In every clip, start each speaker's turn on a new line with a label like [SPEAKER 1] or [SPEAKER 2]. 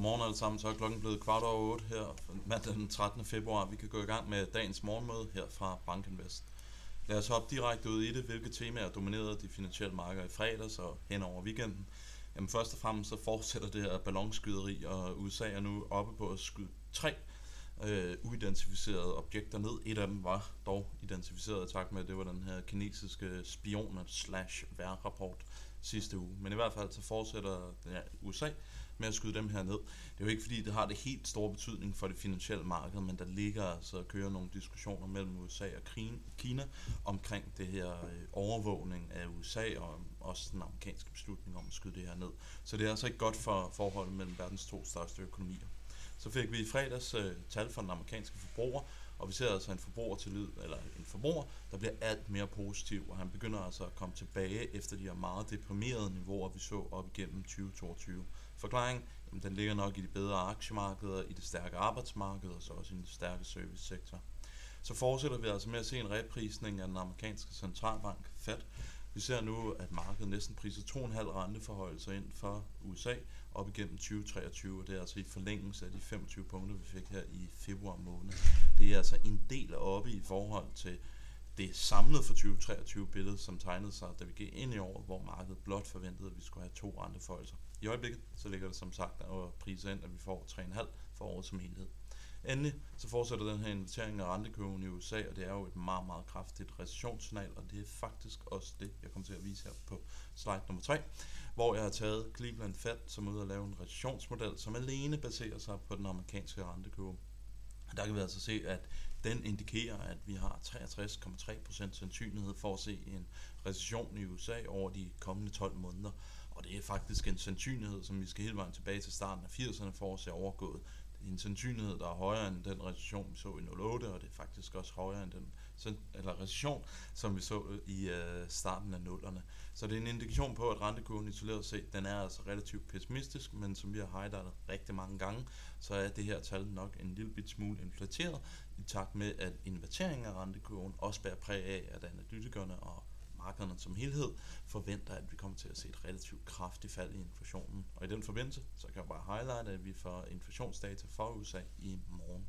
[SPEAKER 1] Godmorgen alle sammen, så er klokken blevet kvart over 8 her mandag den 13. februar. Vi kan gå i gang med dagens morgenmøde her fra Bankinvest. Lad os hoppe direkte ud i det, hvilke temaer dominerede de finansielle markeder i fredags og hen over weekenden. Jamen først og fremmest så fortsætter det her ballonskyderi, og USA er nu oppe på at skyde tre øh, uidentificerede objekter ned. Et af dem var dog identificeret i takt med, at det var den her kinesiske spioner slash værrapport sidste uge. Men i hvert fald så fortsætter ja, USA med at skyde dem her ned. Det er jo ikke fordi, det har det helt store betydning for det finansielle marked, men der ligger altså at køre nogle diskussioner mellem USA og Kina omkring det her øh, overvågning af USA og også den amerikanske beslutning om at skyde det her ned. Så det er altså ikke godt for forholdet mellem verdens to største økonomier. Så fik vi i fredags øh, tal fra den amerikanske forbruger, og vi ser altså en forbruger til lyd, eller en forbruger, der bliver alt mere positiv, og han begynder altså at komme tilbage efter de her meget deprimerede niveauer, vi så op igennem 2022. Forklaringen, jamen, den ligger nok i de bedre aktiemarkeder, i det stærke arbejdsmarked, og så også i den stærke servicesektor. Så fortsætter vi altså med at se en reprisning af den amerikanske centralbank, Fed. Vi ser nu, at markedet næsten priser 2,5 renteforhøjelser ind for USA op igennem 2023, og det er altså i forlængelse af de 25 punkter, vi fik her i februar måned. Det er altså en del oppe i forhold til det samlede for 2023 billede, som tegnede sig, da vi gik ind i året, hvor markedet blot forventede, at vi skulle have to renteforhøjelser. I øjeblikket så ligger det som sagt og priser ind, at vi får 3,5 for året som helhed. Endelig så fortsætter den her investering af rentekurven i USA, og det er jo et meget, meget kraftigt recessionssignal, og det er faktisk også det, jeg kommer til at vise her på slide nummer 3, hvor jeg har taget Cleveland Fed som ud at lave en recessionsmodel, som alene baserer sig på den amerikanske rentekurve. Der kan vi altså se, at den indikerer, at vi har 63,3% sandsynlighed for at se en recession i USA over de kommende 12 måneder. Og det er faktisk en sandsynlighed, som vi skal hele vejen tilbage til starten af 80'erne for at se overgået. En sandsynlighed, der er højere end den recession, vi så i 08, og det er faktisk også højere end den eller recession, som vi så i øh, starten af nullerne. Så det er en indikation på, at rentekurven isoleret set, den er altså relativt pessimistisk, men som vi har highlightet rigtig mange gange, så er det her tal nok en lille bit smule inflateret, i takt med, at inverteringen af rentekurven også bærer præg af, at analytikerne og markederne som helhed forventer, at vi kommer til at se et relativt kraftigt fald i inflationen. Og i den forbindelse, så kan jeg bare highlighte, at vi får inflationsdata for USA i morgen.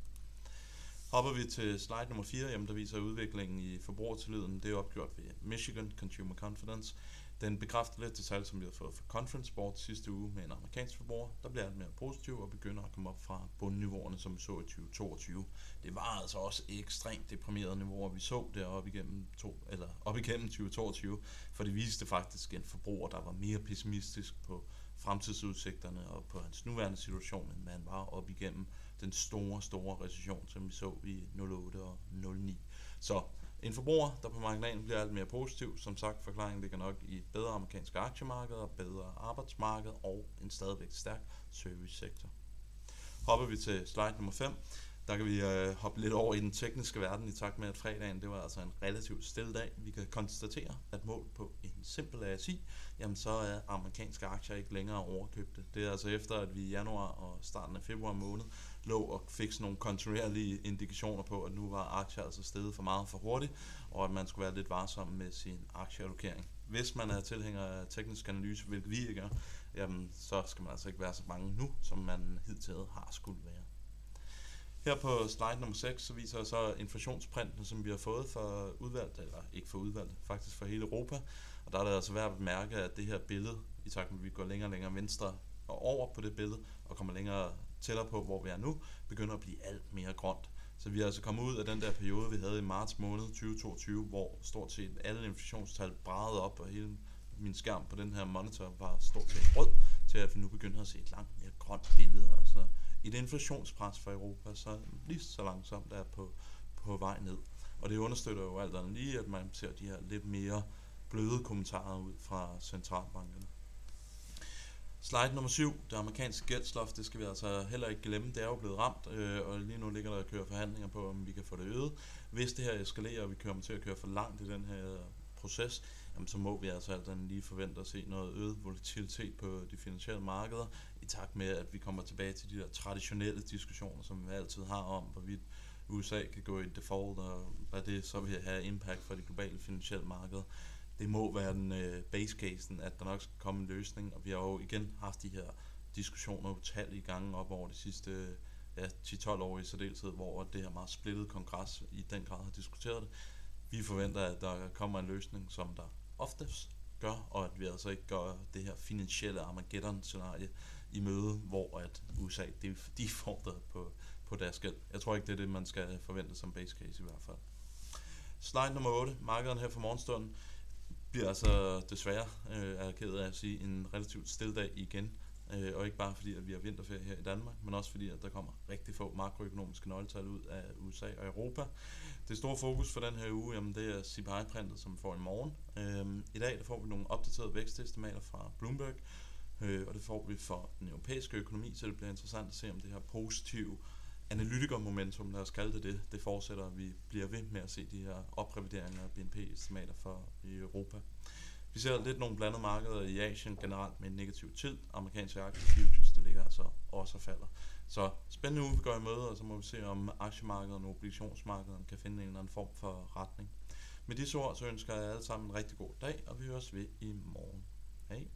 [SPEAKER 1] Hopper vi til slide nummer 4, jamen der viser udviklingen i forbrugertilliden. Det er opgjort ved Michigan Consumer Confidence. Den bekræfter lidt det tal, som vi har fået fra Conference Board sidste uge med en amerikansk forbruger, der bliver alt mere positiv og begynder at komme op fra bundniveauerne, som vi så i 2022. Det var altså også ekstremt deprimerede niveauer, vi så deroppe igennem, to, eller op igennem 2022, for det viste faktisk en forbruger, der var mere pessimistisk på fremtidsudsigterne og på hans nuværende situation, end man var op igennem den store, store recession, som vi så i 08 og 09. Så en forbruger, der på marginalen bliver alt mere positiv. Som sagt, forklaringen ligger nok i et bedre amerikansk aktiemarked og bedre arbejdsmarked og en stadigvæk stærk servicesektor. Hopper vi til slide nummer 5. Der kan vi øh, hoppe lidt over i den tekniske verden i takt med, at fredagen det var altså en relativt stille dag. Vi kan konstatere, at mål på en simpel ASI, jamen så er amerikanske aktier ikke længere overkøbte. Det er altså efter, at vi i januar og starten af februar måned lå og fik sådan nogle kontinuerlige indikationer på, at nu var aktier altså steget for meget for hurtigt, og at man skulle være lidt varsom med sin aktieallokering. Hvis man er tilhænger af teknisk analyse, hvilket vi ikke er, jamen, så skal man altså ikke være så mange nu, som man hidtil har skulle være. Her på slide nummer 6, så viser jeg så inflationsprinten, som vi har fået for udvalgt, eller ikke for udvalgt, faktisk for hele Europa. Og der er det altså værd at bemærke, at det her billede, i takt med at vi går længere og længere venstre og over på det billede, og kommer længere tættere på, hvor vi er nu, begynder at blive alt mere grønt. Så vi er altså kommet ud af den der periode, vi havde i marts måned 2022, hvor stort set alle inflationstal bragede op, og hele min skærm på den her monitor var stort set rød, til at vi nu begynder at se et langt mere grønt billede. Altså et inflationspres for Europa, så lige så langsomt er på, på vej ned. Og det understøtter jo alt andet lige, at man ser de her lidt mere bløde kommentarer ud fra centralbankerne. Slide nummer 7, det amerikanske gældsloft, det skal vi altså heller ikke glemme. Det er jo blevet ramt, øh, og lige nu ligger der og kører forhandlinger på, om vi kan få det øget. Hvis det her eskalerer, og vi kommer til at køre for langt i den her proces, jamen, så må vi altså alt andet lige forvente at se noget øget volatilitet på de finansielle markeder, i takt med, at vi kommer tilbage til de der traditionelle diskussioner, som vi altid har om, hvorvidt USA kan gå i default, og hvad det så vil have impact for de globale finansielle markeder det må være den øh, base casen, at der nok skal komme en løsning, og vi har jo igen haft de her diskussioner utallige gange op over de sidste ja, 10-12 år i særdeleshed, hvor det her meget splittet kongres i den grad har diskuteret det. Vi forventer, at der kommer en løsning, som der oftest gør, og at vi altså ikke gør det her finansielle Armageddon-scenarie i møde, hvor at USA de, de får det på, på deres gæld. Jeg tror ikke, det er det, man skal forvente som base case i hvert fald. Slide nummer 8. Markederne her for morgenstunden bliver altså desværre, øh, er ked af at sige, en relativt stille dag igen. Øh, og ikke bare fordi, at vi har vinterferie her i Danmark, men også fordi, at der kommer rigtig få makroøkonomiske nøgletal ud af USA og Europa. Det store fokus for den her uge, jamen det er CPI-printet, som vi får i morgen. Øh, I dag der får vi nogle opdaterede vækstestimater fra Bloomberg, øh, og det får vi for den europæiske økonomi, så det bliver interessant at se, om det her positive analytikermomentum, lad os kalde det det, det fortsætter, at vi bliver ved med at se de her oprevideringer af BNP-estimater for i Europa. Vi ser lidt nogle blandede markeder i Asien generelt med en negativ tid. Amerikanske aktier futures, det ligger altså også og falder. Så spændende uge, vi går i møde, og så må vi se, om aktiemarkedet og obligationsmarkedet kan finde en eller anden form for retning. Med disse ord, så ønsker jeg alle sammen en rigtig god dag, og vi høres ved i morgen. Hej.